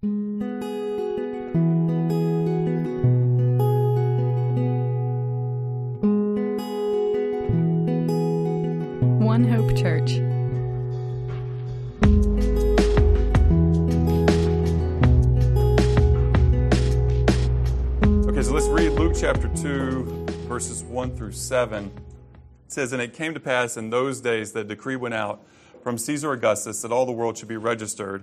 One Hope Church. Okay, so let's read Luke chapter 2, verses 1 through 7. It says, And it came to pass in those days that a decree went out from Caesar Augustus that all the world should be registered.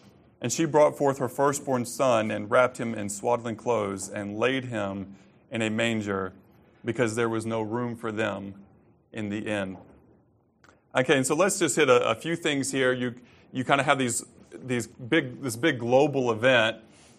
And she brought forth her firstborn son and wrapped him in swaddling clothes and laid him in a manger because there was no room for them in the inn. Okay, and so let's just hit a, a few things here. You, you kind of have these, these big, this big global event.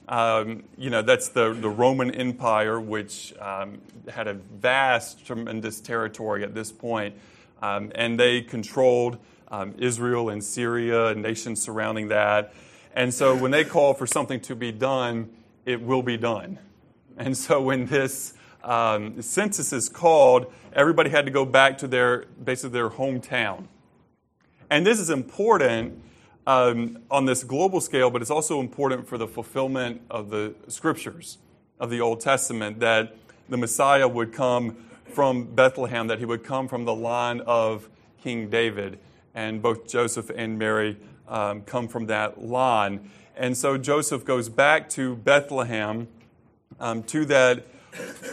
Um, you know, that's the, the Roman Empire, which um, had a vast, tremendous territory at this point. Um, and they controlled um, Israel and Syria and nations surrounding that. And so when they call for something to be done, it will be done. And so when this um, census is called, everybody had to go back to their basically their hometown. And this is important um, on this global scale, but it's also important for the fulfillment of the scriptures of the Old Testament that the Messiah would come from Bethlehem, that he would come from the line of King David. And both Joseph and Mary um, come from that line. And so Joseph goes back to Bethlehem, um, to that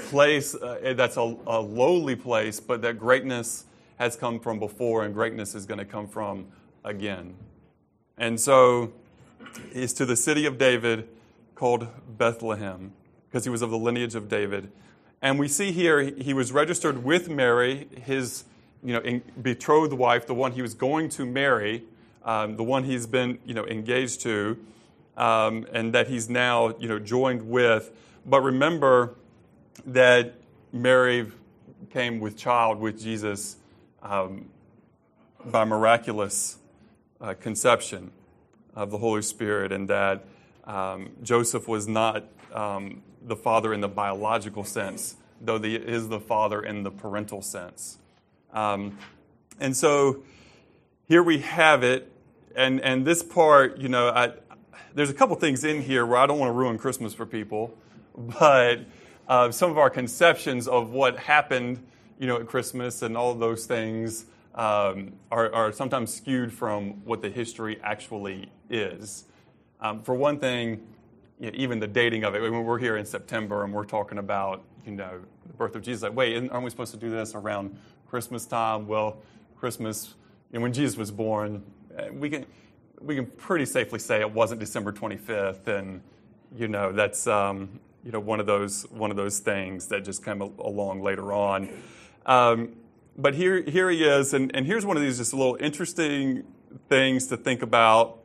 place uh, that's a, a lowly place, but that greatness has come from before and greatness is going to come from again. And so he's to the city of David called Bethlehem because he was of the lineage of David. And we see here he was registered with Mary, his you know, betrothed wife, the one he was going to marry, um, the one he's been you know, engaged to, um, and that he's now you know, joined with. But remember that Mary came with child with Jesus um, by miraculous uh, conception of the Holy Spirit, and that um, Joseph was not um, the father in the biological sense, though he is the father in the parental sense. Um, and so here we have it, and, and this part, you know, I, there's a couple things in here where I don't want to ruin Christmas for people, but uh, some of our conceptions of what happened, you know, at Christmas and all those things um, are, are, sometimes skewed from what the history actually is. Um, for one thing, you know, even the dating of it. When we're here in September and we're talking about, you know, the birth of Jesus, like, wait, aren't we supposed to do this around Christmas time? Well, Christmas, know, when Jesus was born, uh, we can we can pretty safely say it wasn't December 25th, and you know that's um, you know one of those one of those things that just came along later on. Um, but here here he is, and, and here's one of these just a little interesting things to think about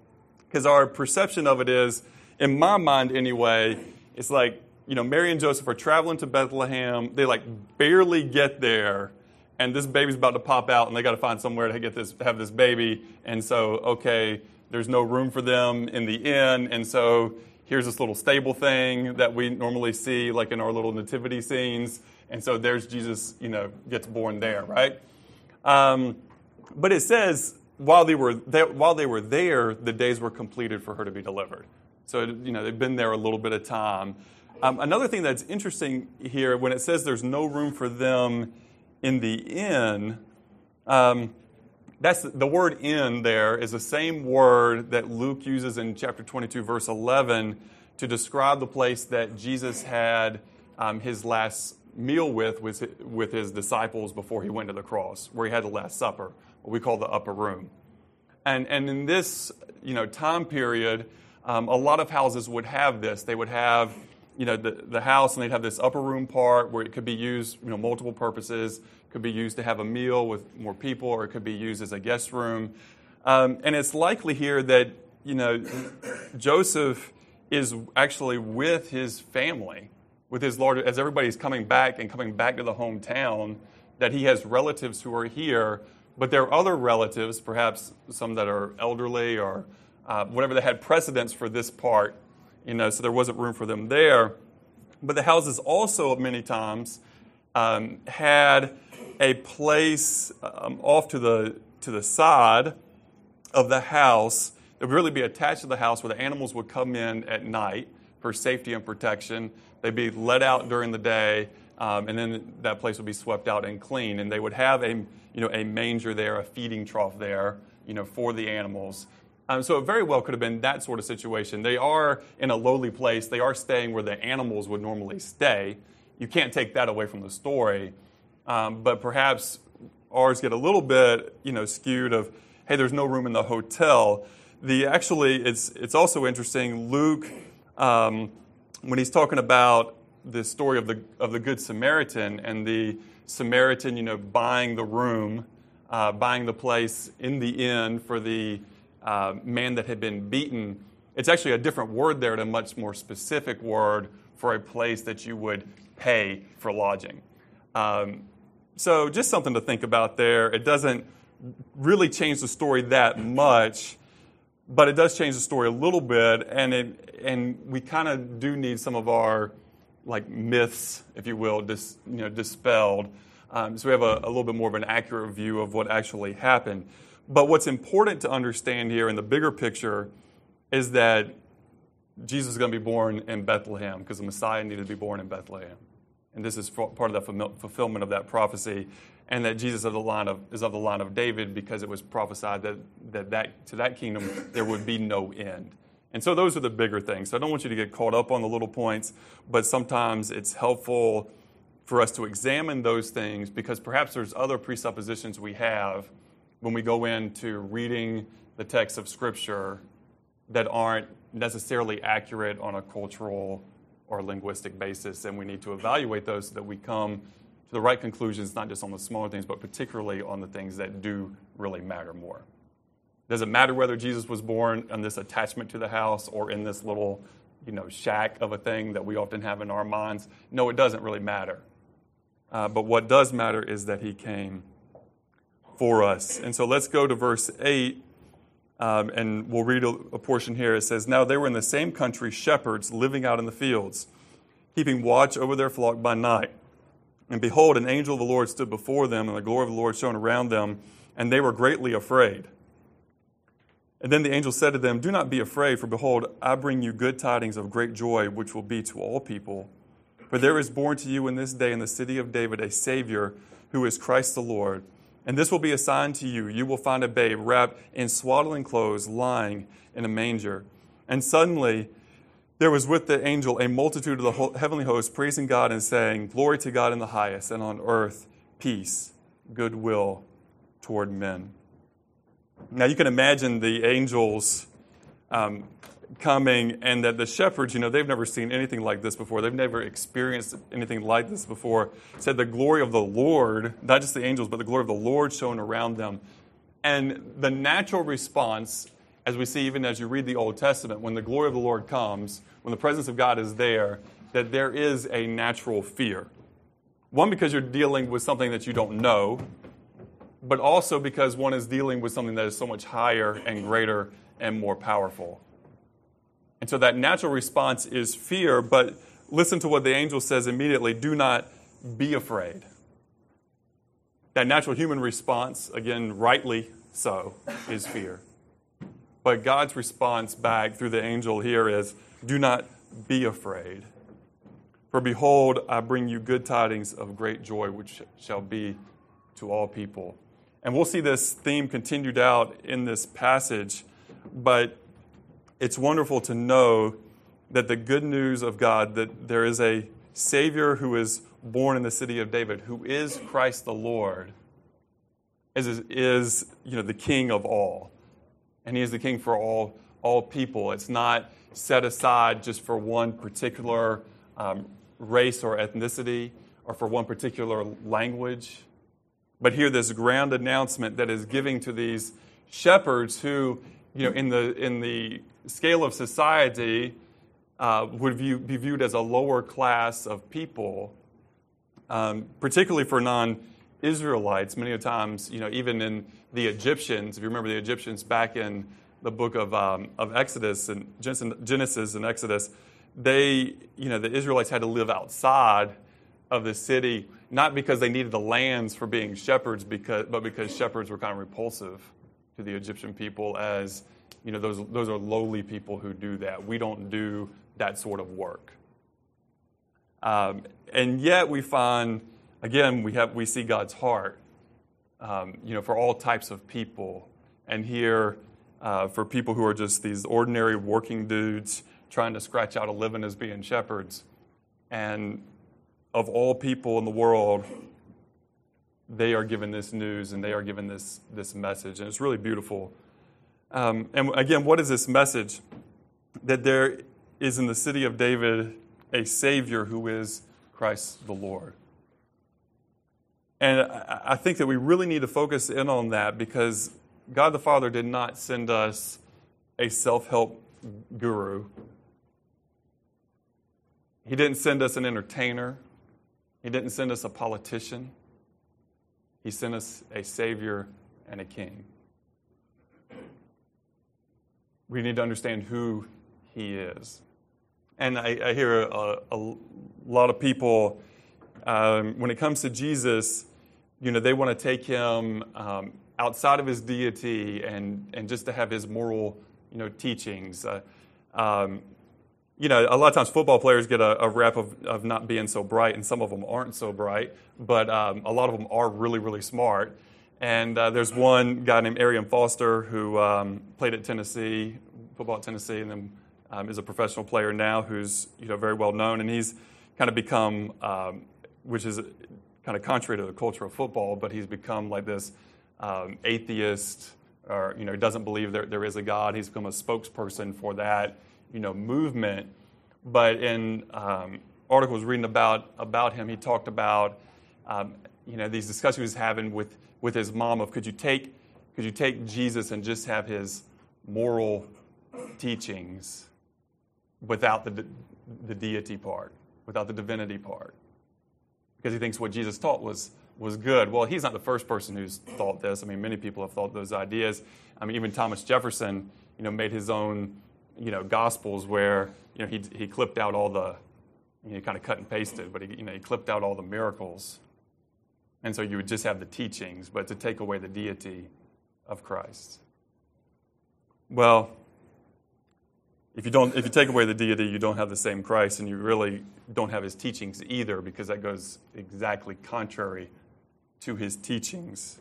because our perception of it is, in my mind anyway, it's like you know Mary and Joseph are traveling to Bethlehem. They like barely get there, and this baby's about to pop out, and they got to find somewhere to get this have this baby. And so okay, there's no room for them in the inn, and so here's this little stable thing that we normally see, like in our little nativity scenes. And so there's Jesus, you know, gets born there, right? Um, but it says while they were there, while they were there, the days were completed for her to be delivered. So you know they've been there a little bit of time. Um, another thing that's interesting here, when it says there's no room for them in the inn, um, that's the word in there is the same word that Luke uses in chapter 22, verse 11, to describe the place that Jesus had um, his last meal with, with with his disciples before he went to the cross, where he had the Last Supper, what we call the upper room. And, and in this you know, time period, um, a lot of houses would have this. They would have you know, the, the house, and they'd have this upper room part where it could be used, you know, multiple purposes. It could be used to have a meal with more people, or it could be used as a guest room. Um, and it's likely here that, you know, Joseph is actually with his family, with his Lord, as everybody's coming back and coming back to the hometown, that he has relatives who are here, but there are other relatives, perhaps some that are elderly or uh, whatever, that had precedence for this part, you know, so there wasn't room for them there. But the houses also, many times, um, had a place um, off to the, to the side of the house that would really be attached to the house where the animals would come in at night for safety and protection. They'd be let out during the day, um, and then that place would be swept out and clean. And they would have a, you know, a manger there, a feeding trough there, you know, for the animals. Um, so it very well could have been that sort of situation. They are in a lowly place. They are staying where the animals would normally stay. You can't take that away from the story. Um, but perhaps ours get a little bit, you know, skewed of, hey, there's no room in the hotel. The actually, it's it's also interesting. Luke, um, when he's talking about the story of the of the Good Samaritan and the Samaritan, you know, buying the room, uh, buying the place in the inn for the uh, man that had been beaten. It's actually a different word there, a much more specific word for a place that you would pay for lodging. Um, so just something to think about there. It doesn't really change the story that much, but it does change the story a little bit, and it and we kind of do need some of our like myths, if you will, dis, you know, dispelled. Um, so we have a, a little bit more of an accurate view of what actually happened. But what's important to understand here in the bigger picture is that Jesus is going to be born in Bethlehem because the Messiah needed to be born in Bethlehem. And this is part of the fulfillment of that prophecy. And that Jesus of the line of, is of the line of David because it was prophesied that, that, that to that kingdom there would be no end. And so those are the bigger things. So I don't want you to get caught up on the little points, but sometimes it's helpful for us to examine those things because perhaps there's other presuppositions we have when we go into reading the text of Scripture that aren't necessarily accurate on a cultural or linguistic basis, and we need to evaluate those so that we come to the right conclusions, not just on the smaller things, but particularly on the things that do really matter more. Does it matter whether Jesus was born in this attachment to the house or in this little, you know, shack of a thing that we often have in our minds? No, it doesn't really matter. Uh, but what does matter is that he came for us. And so let's go to verse 8, um, and we'll read a, a portion here. It says, Now they were in the same country, shepherds living out in the fields, keeping watch over their flock by night. And behold, an angel of the Lord stood before them, and the glory of the Lord shone around them, and they were greatly afraid. And then the angel said to them, Do not be afraid, for behold, I bring you good tidings of great joy, which will be to all people. For there is born to you in this day in the city of David a Savior, who is Christ the Lord. And this will be a sign to you. You will find a babe wrapped in swaddling clothes, lying in a manger. And suddenly there was with the angel a multitude of the heavenly host praising God and saying, Glory to God in the highest, and on earth peace, goodwill toward men. Now you can imagine the angels um, coming and that the shepherds, you know, they've never seen anything like this before. They've never experienced anything like this before. Said the glory of the Lord, not just the angels, but the glory of the Lord shone around them. And the natural response, as we see even as you read the Old Testament, when the glory of the Lord comes, when the presence of God is there, that there is a natural fear. One, because you're dealing with something that you don't know, but also because one is dealing with something that is so much higher and greater and more powerful. And so that natural response is fear, but listen to what the angel says immediately do not be afraid. That natural human response, again, rightly so, is fear. But God's response back through the angel here is do not be afraid. For behold, I bring you good tidings of great joy, which shall be to all people. And we'll see this theme continued out in this passage, but it's wonderful to know that the good news of God, that there is a Savior who is born in the city of David, who is Christ the Lord, is, is you know, the King of all. And He is the King for all, all people. It's not set aside just for one particular um, race or ethnicity or for one particular language but hear this grand announcement that is giving to these shepherds who, you know, in the, in the scale of society, uh, would view, be viewed as a lower class of people, um, particularly for non Israelites. Many times, you know, even in the Egyptians, if you remember the Egyptians back in the book of, um, of Exodus and Genesis and Exodus, they, you know, the Israelites had to live outside of the city, not because they needed the lands for being shepherds, because, but because shepherds were kind of repulsive to the Egyptian people as, you know, those, those are lowly people who do that. We don't do that sort of work. Um, and yet we find, again, we, have, we see God's heart, um, you know, for all types of people. And here, uh, for people who are just these ordinary working dudes trying to scratch out a living as being shepherds. And of all people in the world, they are given this news and they are given this, this message. And it's really beautiful. Um, and again, what is this message? That there is in the city of David a Savior who is Christ the Lord. And I think that we really need to focus in on that because God the Father did not send us a self help guru he didn't send us an entertainer. He didn't send us a politician. He sent us a Savior and a King. We need to understand who He is. And I, I hear a, a, lot of people, um, when it comes to Jesus, you know, they want to take Him um, outside of His deity and, and just to have His moral, you know, teachings. Uh, um, you know, a lot of times football players get a, a rep of, of not being so bright, and some of them aren't so bright, but um, a lot of them are really, really smart. And uh, there's one guy named Arian Foster who um, played at Tennessee, football at Tennessee, and then um, is a professional player now who's you know very well known, and he's kind of become, um, which is kind of contrary to the culture of football, but he's become like this um, atheist, or you know, doesn't believe there, there is a God. He's become a spokesperson for that you know, movement. But in um, articles reading about, about him, he talked about, um, you know, these discussions he was having with, with his mom of could you take, could you take Jesus and just have his moral teachings without the, the deity part, without the divinity part? Because he thinks what Jesus taught was, was good. Well, he's not the first person who's thought this. I mean, many people have thought those ideas. I mean, even Thomas Jefferson, you know, made his own you know, Gospels where you know he he clipped out all the, you know, kind of cut and pasted, but he you know he clipped out all the miracles, and so you would just have the teachings, but to take away the deity of Christ. Well, if you don't if you take away the deity, you don't have the same Christ, and you really don't have his teachings either, because that goes exactly contrary to his teachings.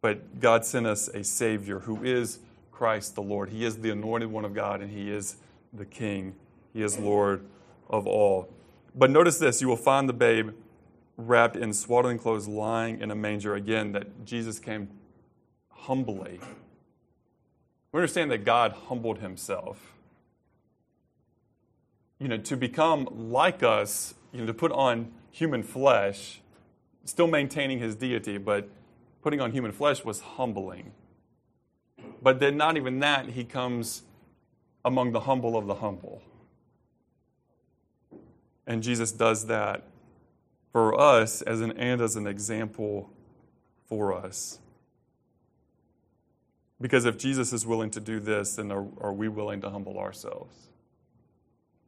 But God sent us a Savior who is Christ the Lord. He is the anointed one of God, and He is the King. He is Lord of all. But notice this you will find the babe wrapped in swaddling clothes, lying in a manger. Again, that Jesus came humbly. We understand that God humbled Himself. You know, to become like us, you know, to put on human flesh, still maintaining His deity, but putting on human flesh was humbling. But then, not even that, he comes among the humble of the humble. And Jesus does that for us as an, and as an example for us. Because if Jesus is willing to do this, then are, are we willing to humble ourselves?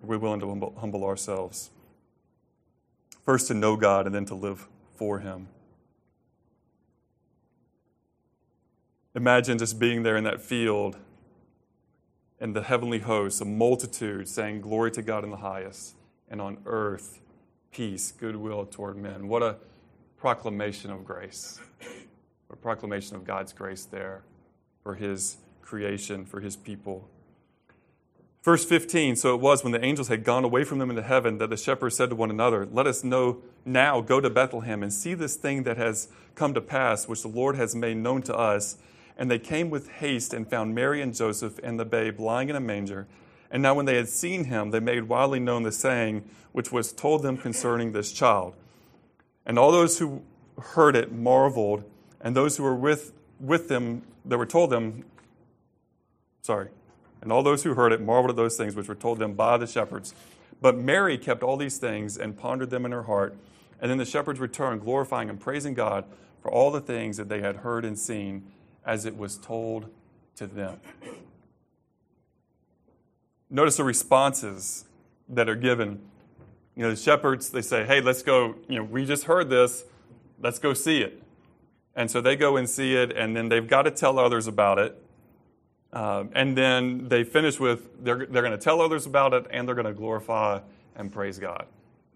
Are we willing to humble, humble ourselves? First to know God and then to live for Him. Imagine just being there in that field and the heavenly hosts, a multitude saying, Glory to God in the highest, and on earth, peace, goodwill toward men. What a proclamation of grace. A proclamation of God's grace there for his creation, for his people. Verse 15 So it was when the angels had gone away from them into heaven that the shepherds said to one another, Let us know now, go to Bethlehem and see this thing that has come to pass, which the Lord has made known to us. And they came with haste and found Mary and Joseph and the babe lying in a manger. And now, when they had seen him, they made widely known the saying which was told them concerning this child. And all those who heard it marveled, and those who were with, with them that were told them, sorry, And all those who heard it marveled at those things which were told them by the shepherds. But Mary kept all these things and pondered them in her heart. And then the shepherds returned, glorifying and praising God for all the things that they had heard and seen as it was told to them. Notice the responses that are given. You know, the shepherds, they say, hey, let's go, you know, we just heard this, let's go see it. And so they go and see it, and then they've got to tell others about it. Um, and then they finish with they're, they're going to tell others about it and they're going to glorify and praise God.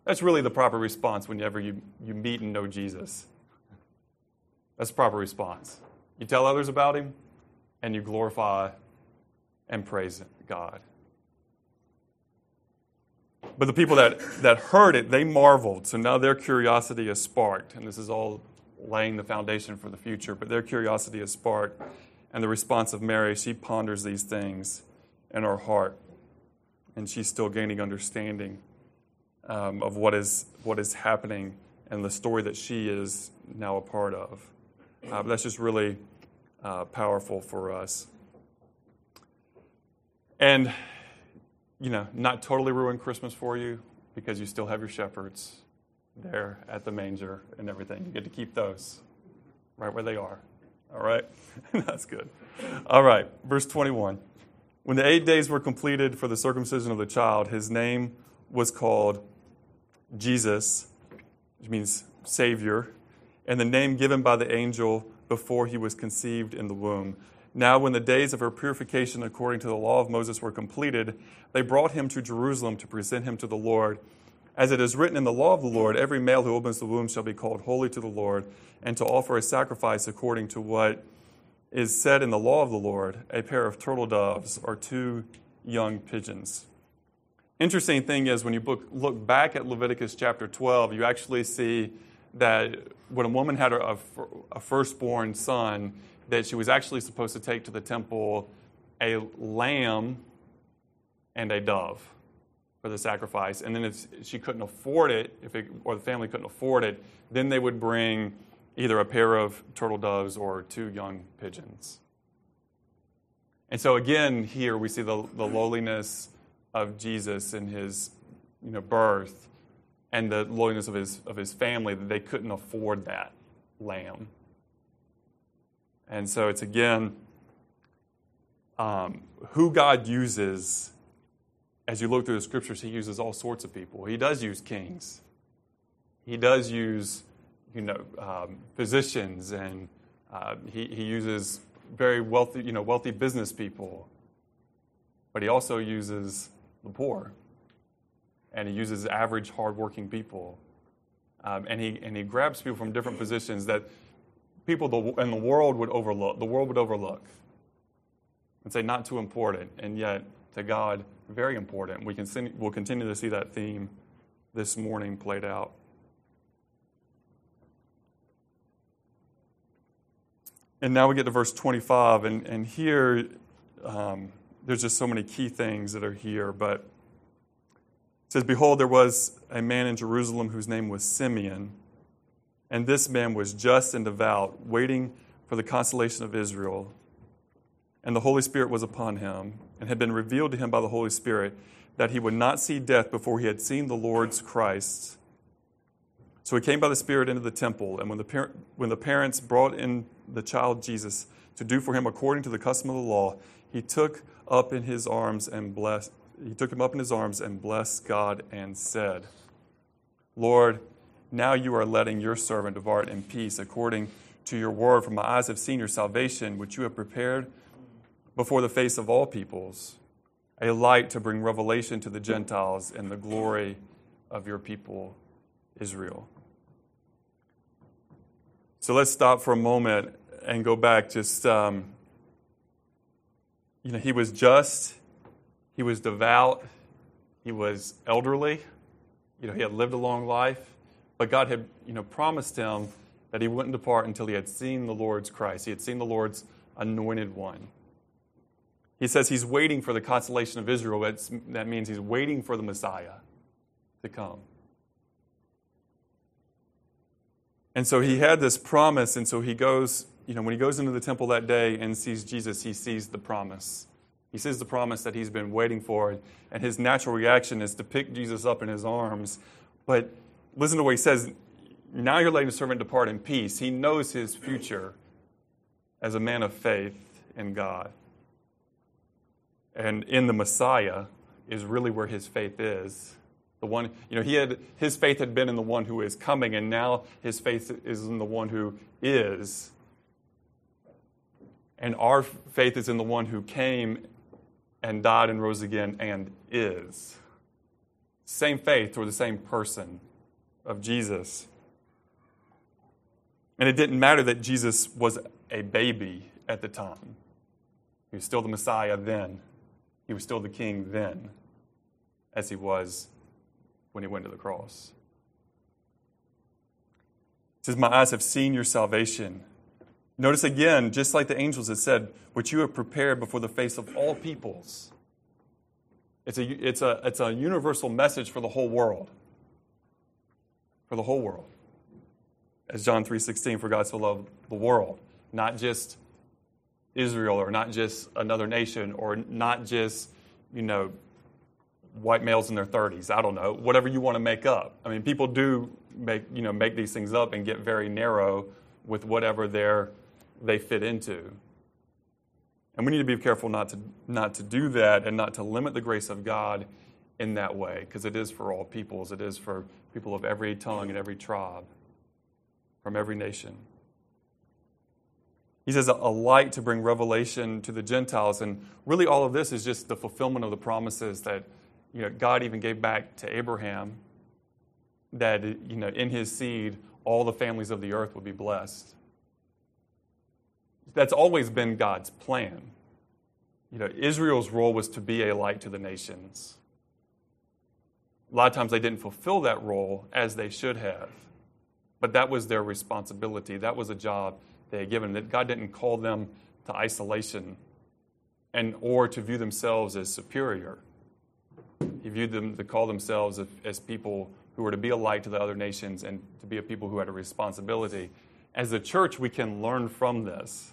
That's really the proper response whenever you, you meet and know Jesus. That's the proper response. You tell others about him and you glorify and praise God. But the people that, that heard it, they marveled. So now their curiosity is sparked. And this is all laying the foundation for the future. But their curiosity is sparked and the response of Mary, she ponders these things in her heart, and she's still gaining understanding um, of what is, what is happening and the story that she is now a part of. Uh, that's just really uh, powerful for us. And, you know, not totally ruin Christmas for you because you still have your shepherds there at the manger and everything. You get to keep those right where they are. All right? That's good. All right, verse 21. When the eight days were completed for the circumcision of the child, his name was called Jesus, which means Savior, and the name given by the angel before he was conceived in the womb. Now, when the days of her purification according to the law of Moses were completed, they brought him to Jerusalem to present him to the Lord. As it is written in the law of the Lord, every male who opens the womb shall be called holy to the Lord, and to offer a sacrifice according to what is said in the law of the Lord, a pair of turtle doves or two young pigeons. Interesting thing is, when you look back at Leviticus chapter 12, you actually see that when a woman had a, a firstborn son, that she was actually supposed to take to the temple a lamb and a dove for the sacrifice. And then if she couldn't afford it, if it, or the family couldn't afford it, then they would bring either a pair of turtle doves or two young pigeons. And so again, here we see the, the lowliness of Jesus in his you know, birth and the lowliness of his, of his family that they couldn't afford that lamb. And so it's again um, who God uses as you look through the scriptures, he uses all sorts of people. He does use kings. He does use, you know, um, physicians, and uh, he, he uses very wealthy, you know, wealthy business people. But he also uses the poor, and he uses average, hardworking people, um, and he and he grabs people from different positions that people in the world would overlook. The world would overlook and say not too important, and yet to God very important. We can we'll continue to see that theme this morning played out. And now we get to verse 25, and, and here um, there's just so many key things that are here. But it says, Behold, there was a man in Jerusalem whose name was Simeon, and this man was just and devout, waiting for the consolation of Israel and the Holy Spirit was upon him, and had been revealed to him by the Holy Spirit that he would not see death before he had seen the Lord's Christ. So he came by the Spirit into the temple, and when the, par- when the parents brought in the child Jesus to do for him according to the custom of the law, he took up in his arms and blessed. He took him up in his arms and blessed God and said, Lord, now you are letting your servant depart in peace according to your word, for my eyes have seen your salvation, which you have prepared before the face of all peoples, a light to bring revelation to the Gentiles and the glory of your people, Israel. So let's stop for a moment and go back. Just, um, you know, he was just, he was devout, he was elderly, you know, he had lived a long life, but God had, you know, promised him that he wouldn't depart until he had seen the Lord's Christ. He had seen the Lord's anointed one. He says he's waiting for the consolation of Israel. That's, that means he's waiting for the Messiah to come. And so he had this promise, and so he goes, you know, when he goes into the temple that day and sees Jesus, he sees the promise He sees the promise that he's been waiting for, and his natural reaction is to pick Jesus up in his arms. But listen to what he says now you're letting the servant depart in peace. He knows his future as a man of faith in God. And in the Messiah is really where his faith is. The one, you know, he had his faith had been in the one who is coming, and now his faith is in the one who is. And our faith is in the one who came and died and rose again and is. Same faith or the same person of Jesus. And it didn't matter that Jesus was a baby at the time. He was still the Messiah then. He was still the king then, as he was when he went to the cross. It says, My eyes have seen your salvation. Notice again, just like the angels had said, which you have prepared before the face of all peoples. It's a, it's a, it's a universal message for the whole world. For the whole world. As John 3.16, for God so loved the world. Not just Israel or not just another nation or not just, you know, white males in their 30s. I don't know. Whatever you want to make up. I mean, people do make, you know, make these things up and get very narrow with whatever they're, they fit into. And we need to be careful not to, not to do that and not to limit the grace of God in that way, because it is for all peoples. It is for people of every tongue and every tribe, from every nation. He says, a light to bring revelation to the Gentiles. And really, all of this is just the fulfillment of the promises that you know, God even gave back to Abraham that you know, in his seed, all the families of the earth would be blessed. That's always been God's plan. You know, Israel's role was to be a light to the nations. A lot of times they didn't fulfill that role as they should have, but that was their responsibility. That was a job they had given. That God didn't call them to isolation and or to view themselves as superior. He viewed them to call themselves as people who were to be a light to the other nations and to be a people who had a responsibility. As a church, we can learn from this.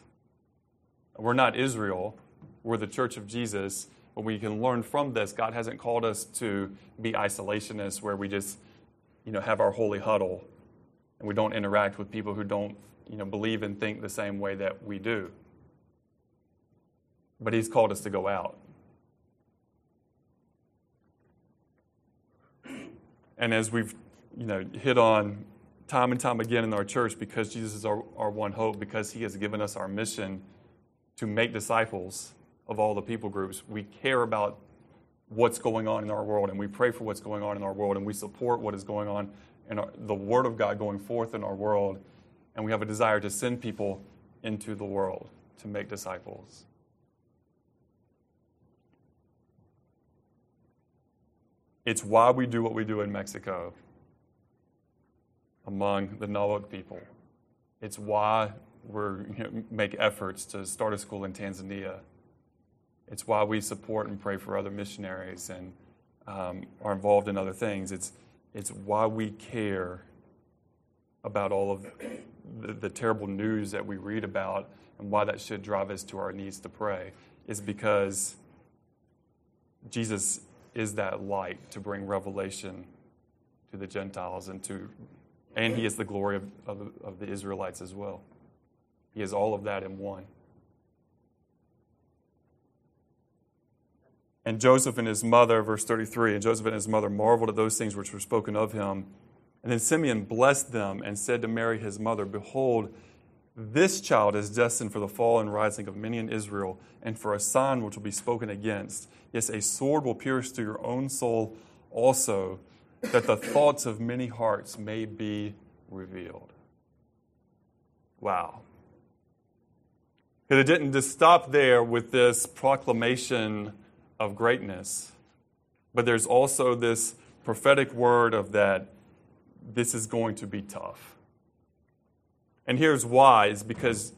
We're not Israel, we're the church of Jesus, but we can learn from this. God hasn't called us to be isolationists where we just, you know, have our holy huddle and we don't interact with people who don't, you know, believe and think the same way that we do. But he's called us to go out. And as we've, you know, hit on time and time again in our church, because Jesus is our, our one hope, because he has given us our mission to make disciples of all the people groups. We care about what's going on in our world, and we pray for what's going on in our world, and we support what is going on in our, the Word of God going forth in our world, and we have a desire to send people into the world to make disciples. It's why we do what we do in Mexico among the Nahuatl people. It's why we you know, make efforts to start a school in Tanzania. It's why we support and pray for other missionaries and um, are involved in other things. It's, it's why we care about all of the, the terrible news that we read about and why that should drive us to our knees to pray is because Jesus is that light to bring revelation to the Gentiles and to and he is the glory of, of, of the Israelites as well. He has all of that in one. And Joseph and his mother, verse 33, and Joseph and his mother marveled at those things which were spoken of him. And then Simeon blessed them and said to Mary his mother, Behold, this child is destined for the fall and rising of many in Israel, and for a sign which will be spoken against. Yes, a sword will pierce through your own soul also, that the thoughts of many hearts may be revealed. Wow. Because it didn't just stop there with this proclamation of greatness, but there's also this prophetic word of that this is going to be tough. And here's why is because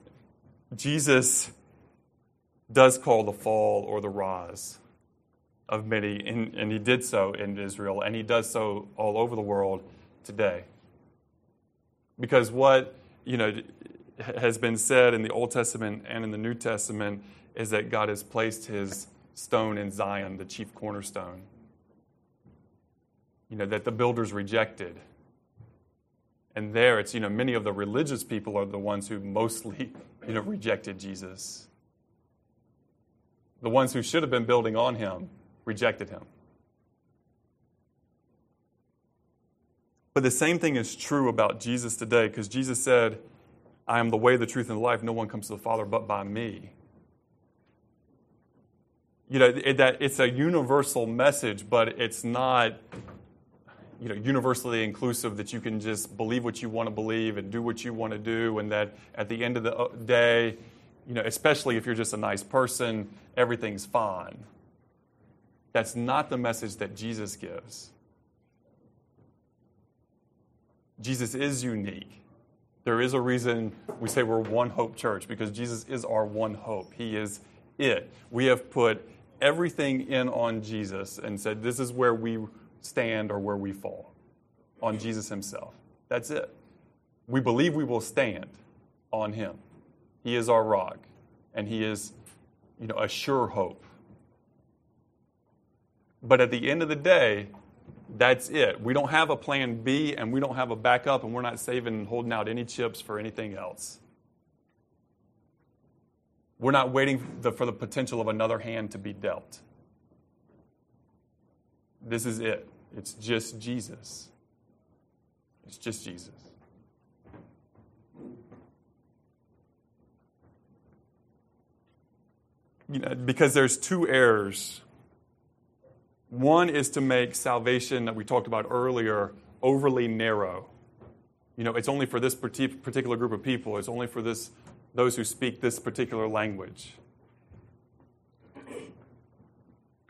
Jesus does call the fall or the rise of many, and, and he did so in Israel, and he does so all over the world today. Because what, you know, has been said in the Old Testament and in the New Testament is that God has placed his stone in Zion, the chief cornerstone. You know, that the builders rejected. And there it's, you know, many of the religious people are the ones who mostly, you know, rejected Jesus. The ones who should have been building on him rejected him. But the same thing is true about Jesus today because Jesus said, I am the way, the truth, and the life. No one comes to the Father but by me. You know, it, that it's a universal message, but it's not you know, universally inclusive that you can just believe what you want to believe and do what you want to do, and that at the end of the uh, day, you know, especially if you're just a nice person, everything's fine. That's not the message that Jesus gives. Jesus is unique. There is a reason we say we're one hope church because Jesus is our one hope. He is it. We have put everything in on Jesus and said, This is where we stand or where we fall. On Jesus Himself. That's it. We believe we will stand on Him. He is our rock, and He is, you know, a sure hope. But at the end of the day, that's it. We don't have a plan B and we don't have a backup and we're not saving and holding out any chips for anything else. We're not waiting for the potential of another hand to be dealt. This is it. It's just Jesus. It's just Jesus. You know, because there's two errors one is to make salvation that we talked about earlier overly narrow. You know, it's only for this particular group of people, it's only for this, those who speak this particular language.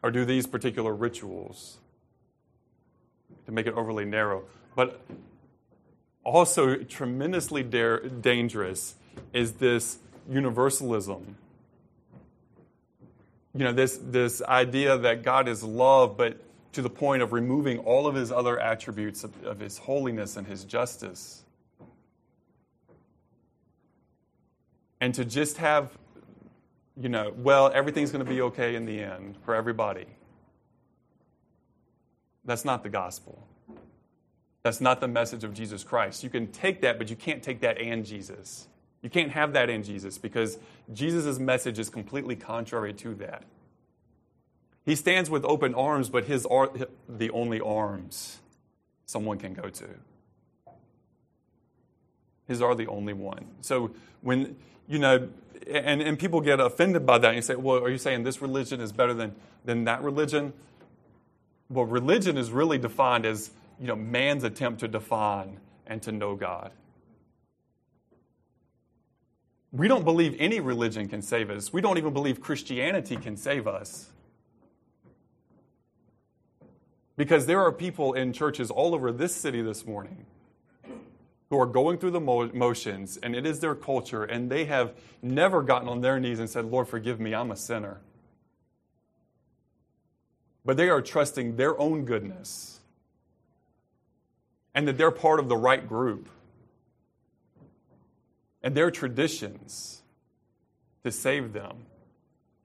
Or do these particular rituals to make it overly narrow. But also, tremendously da- dangerous is this universalism you know, this, this idea that God is love, but to the point of removing all of his other attributes of, of his holiness and his justice. And to just have, you know, well, everything's going to be okay in the end for everybody. That's not the gospel. That's not the message of Jesus Christ. You can take that, but you can't take that and Jesus. You can't have that in Jesus because Jesus' message is completely contrary to that. He stands with open arms, but his are the only arms someone can go to. His are the only one. So when, you know, and, and people get offended by that and you say, well, are you saying this religion is better than, than that religion? Well, religion is really defined as, you know, man's attempt to define and to know God. We don't believe any religion can save us. We don't even believe Christianity can save us. Because there are people in churches all over this city this morning who are going through the motions, and it is their culture, and they have never gotten on their knees and said, Lord, forgive me, I'm a sinner. But they are trusting their own goodness and that they're part of the right group and their traditions to save them.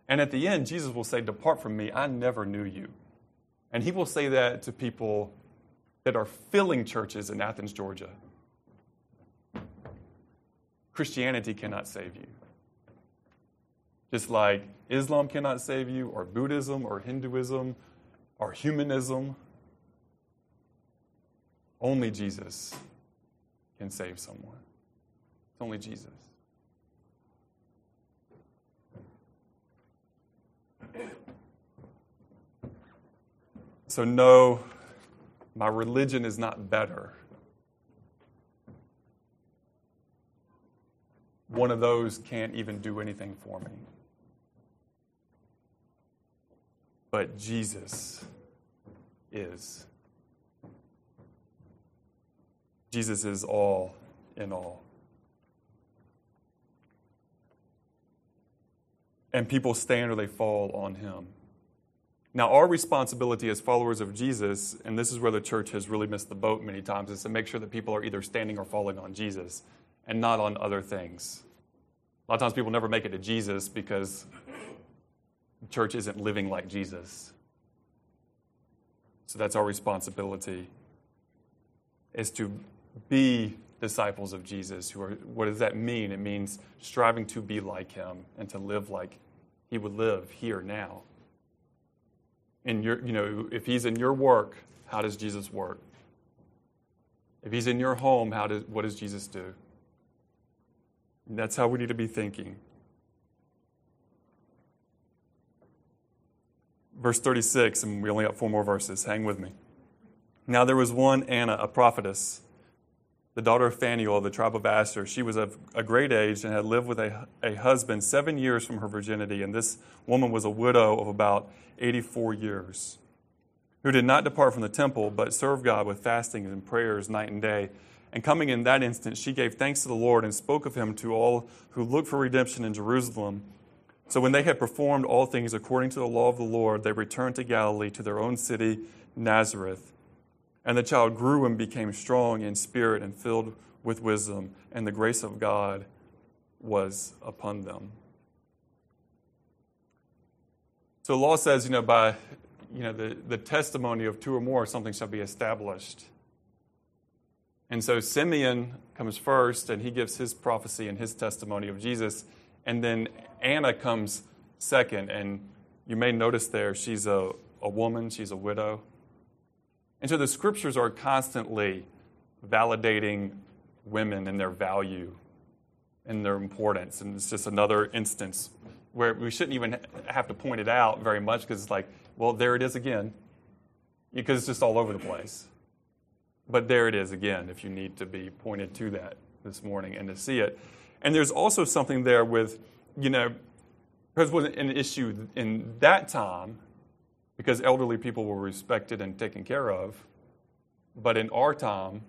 And at the end, Jesus will say, Depart from me, I never knew you. And he will say that to people that are filling churches in Athens, Georgia. Christianity cannot save you. Just like Islam cannot save you, or Buddhism, or Hinduism, or humanism. Only Jesus can save someone. It's only Jesus. So, no, my religion is not better. One of those can't even do anything for me. But Jesus is. Jesus is all in all. and people stand or they fall on him. Now, our responsibility as followers of Jesus, and this is where the church has really missed the boat many times, is to make sure that people are either standing or falling on Jesus and not on other things. A lot of times people never make it to Jesus because the church isn't living like Jesus. So that's our responsibility is to be disciples of Jesus. Who are, what does that mean? It means striving to be like him and to live like he would live here now. In your, you know, if he's in your work, how does Jesus work? If he's in your home, how does, what does Jesus do? And that's how we need to be thinking. Verse 36, and we only got four more verses. Hang with me. Now there was one Anna, a prophetess, the daughter of Phanuel of the tribe of Asher. She was of a great age and had lived with a, a husband seven years from her virginity, and this woman was a widow of about 84 years, who did not depart from the temple, but served God with fasting and prayers night and day. And coming in that instant, she gave thanks to the Lord and spoke of him to all who looked for redemption in Jerusalem. So when they had performed all things according to the law of the Lord, they returned to Galilee, to their own city, Nazareth. And the child grew and became strong in spirit and filled with wisdom, and the grace of God was upon them. So the law says, you know, by you know, the, the testimony of two or more, something shall be established. And so Simeon comes first, and he gives his prophecy and his testimony of Jesus. And then Anna comes second. And you may notice there, she's a, a woman, she's a widow. And so the scriptures are constantly validating women and their value and their importance. And it's just another instance where we shouldn't even have to point it out very much because it's like, well, there it is again, because it's just all over the place. But there it is again, if you need to be pointed to that this morning and to see it. And there's also something there with, you know, because it wasn't an issue in that time, because elderly people were respected and taken care of. But in our time,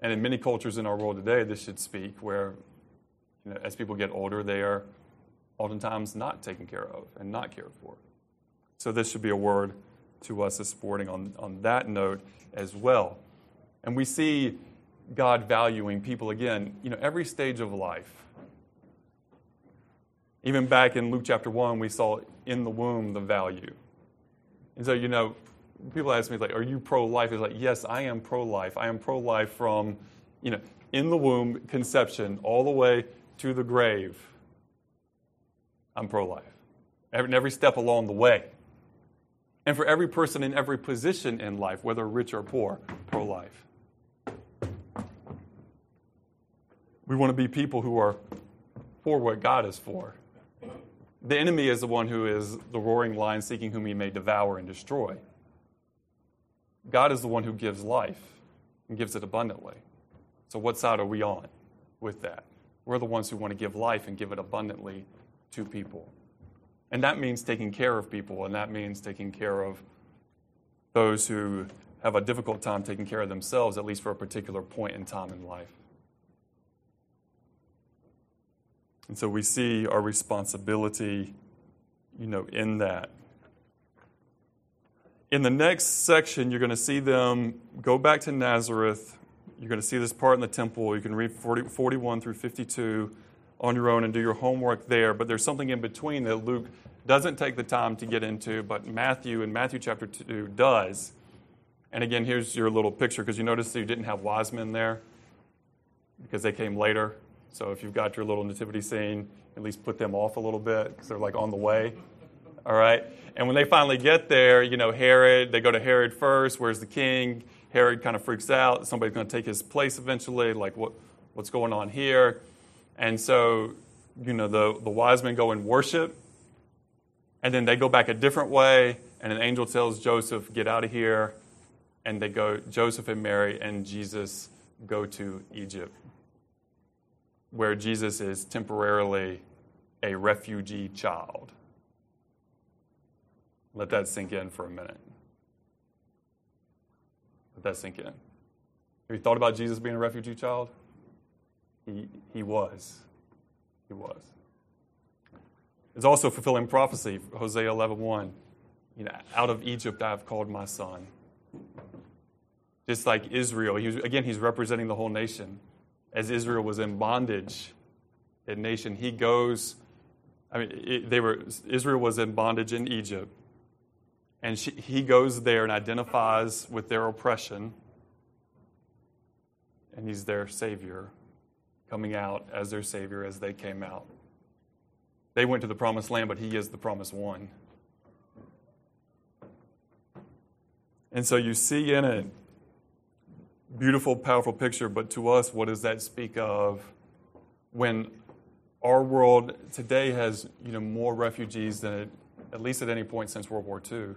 and in many cultures in our world today, this should speak where, you know, as people get older, they are oftentimes not taken care of and not cared for. So this should be a word to us this morning on, on that note as well. And we see God valuing people again, you know, every stage of life. Even back in Luke chapter 1, we saw in the womb the value. And so, you know, people ask me, like, are you pro life? It's like, yes, I am pro life. I am pro life from, you know, in the womb, conception, all the way to the grave. I'm pro life. Every, every step along the way. And for every person in every position in life, whether rich or poor, pro life. We want to be people who are for what God is for. The enemy is the one who is the roaring lion seeking whom he may devour and destroy. God is the one who gives life and gives it abundantly. So, what side are we on with that? We're the ones who want to give life and give it abundantly to people. And that means taking care of people, and that means taking care of those who have a difficult time taking care of themselves, at least for a particular point in time in life. And so we see our responsibility, you know, in that. In the next section, you're going to see them go back to Nazareth. You're going to see this part in the temple. You can read 40, 41 through 52 on your own and do your homework there. But there's something in between that Luke doesn't take the time to get into, but Matthew in Matthew chapter 2 does. And again, here's your little picture because you notice you didn't have wise men there because they came later. So if you've got your little nativity scene, at least put them off a little bit because they're like on the way. All right? And when they finally get there, you know, Herod, they go to Herod first. Where's the king? Herod kind of freaks out. Somebody's going to take his place eventually. Like, what, what's going on here? And so, you know, the, the wise men go and worship, and then they go back a different way, and an angel tells Joseph, Get out of here. And they go, Joseph and Mary and Jesus go to Egypt, where Jesus is temporarily a refugee child. Let that sink in for a minute. Let that sink in. Have you thought about Jesus being a refugee child? He, was. He was. It's also fulfilling prophecy, Hosea 11.1. 1. You know, out of Egypt I have called my son. Just like Israel, he was, again, he's representing the whole nation. As Israel was in bondage, that nation, he goes I mean, it, they were Israel was in bondage in Egypt, and she, he goes there and identifies with their oppression, and he's their savior, coming out as their savior as they came out. They went to the promised land, but he is the promised one. And so you see in it beautiful, powerful picture, but to us, what does that speak of when our world today has you know, more refugees than it, at least at any point since World War II?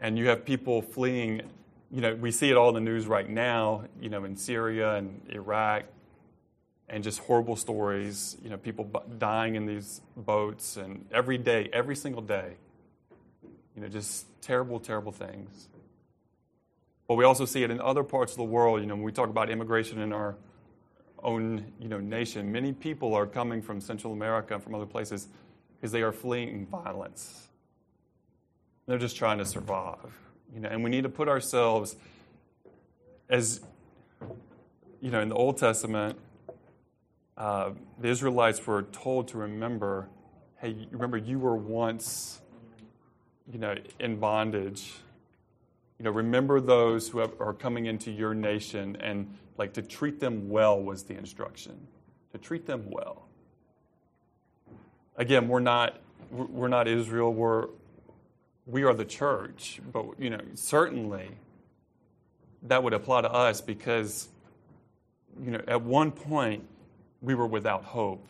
And you have people fleeing, you know, we see it all in the news right now, you know, in Syria and Iraq, and just horrible stories, you know, people dying in these boats, and every day, every single day, you know, just terrible, terrible things. But we also see it in other parts of the world. You know, when we talk about immigration in our own, you know, nation, many people are coming from Central America and from other places because they are fleeing violence. They're just trying to survive. You know, and we need to put ourselves as, you know, in the Old Testament, uh, the Israelites were told to remember, hey, remember you were once, you know, in bondage you know, remember those who have, are coming into your nation and like to treat them well was the instruction. To treat them well. Again, we're not we're not Israel. We're we are the church, but you know, certainly that would apply to us because you know, at one point we were without hope.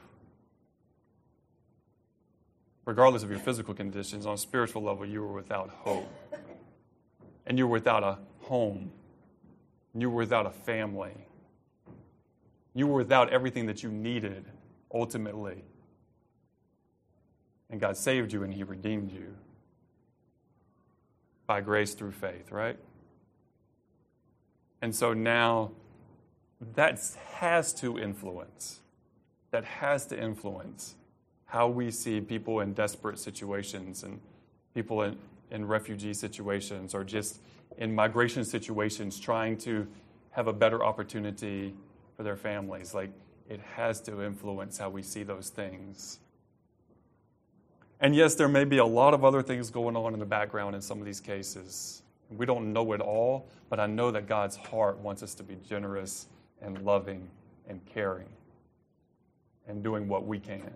Regardless of your physical conditions, on a spiritual level, you were without hope and you were without a home, you were without a family, you were without everything that you needed ultimately. And God saved you and He redeemed you by grace through faith, right? And so now that has to influence, that has to influence how we see people in desperate situations and people in, in refugee situations or just in migration situations trying to have a better opportunity for their families. Like, it has to influence how we see those things. And yes, there may be a lot of other things going on in the background in some of these cases. We don't know it all, but I know that God's heart wants us to be generous and loving and caring and doing what we can.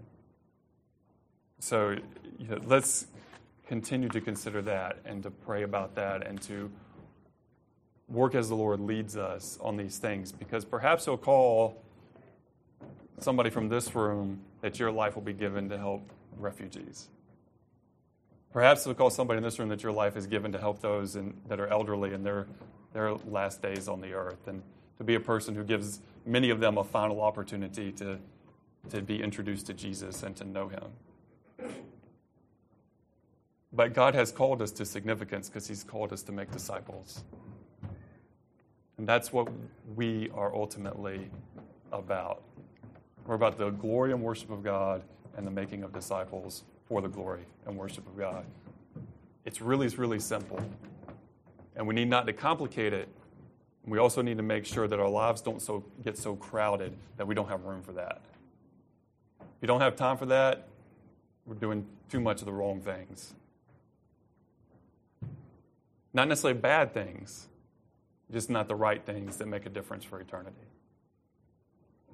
So you know, let's continue to consider that and to pray about that and to work as the Lord leads us on these things because perhaps He'll call somebody from this room that your life will be given to help refugees. Perhaps He'll call somebody in this room that your life is given to help those in, that are elderly in their, their last days on the earth and to be a person who gives many of them a final opportunity to, to be introduced to Jesus and to know Him. But God has called us to significance because He's called us to make disciples. And that's what we are ultimately about. We're about the glory and worship of God and the making of disciples for the glory and worship of God. It's really, it's really simple. And we need not to complicate it. We also need to make sure that our lives don't so, get so crowded that we don't have room for that. If you don't have time for that, we're doing too much of the wrong things. Not necessarily bad things, just not the right things that make a difference for eternity.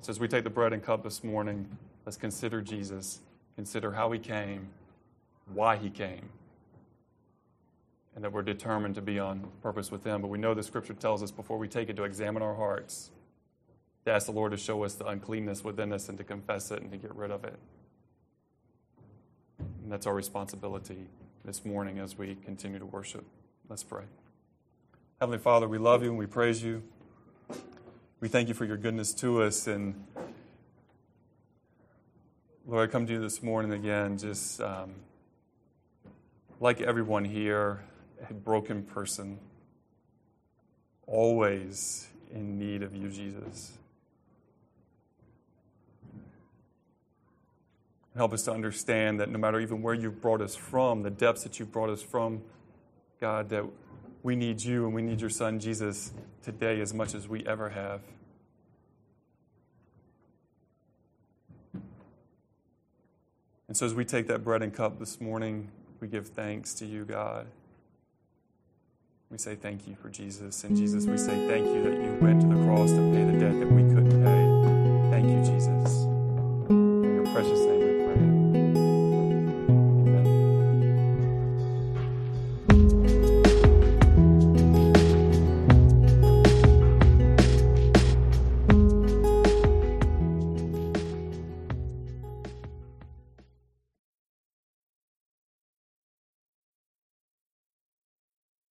So, as we take the bread and cup this morning, let's consider Jesus, consider how he came, why he came, and that we're determined to be on purpose with him. But we know the scripture tells us before we take it to examine our hearts, to ask the Lord to show us the uncleanness within us and to confess it and to get rid of it. And that's our responsibility this morning as we continue to worship. Let's pray. Heavenly Father, we love you and we praise you. We thank you for your goodness to us. And Lord, I come to you this morning again, just um, like everyone here, a broken person, always in need of you, Jesus. Help us to understand that no matter even where you've brought us from, the depths that you've brought us from, God, that we need you and we need your son Jesus today as much as we ever have. And so as we take that bread and cup this morning, we give thanks to you, God. We say thank you for Jesus. And Jesus, we say thank you that you went to the cross to pay the debt that we couldn't pay. Thank you, Jesus. In your precious name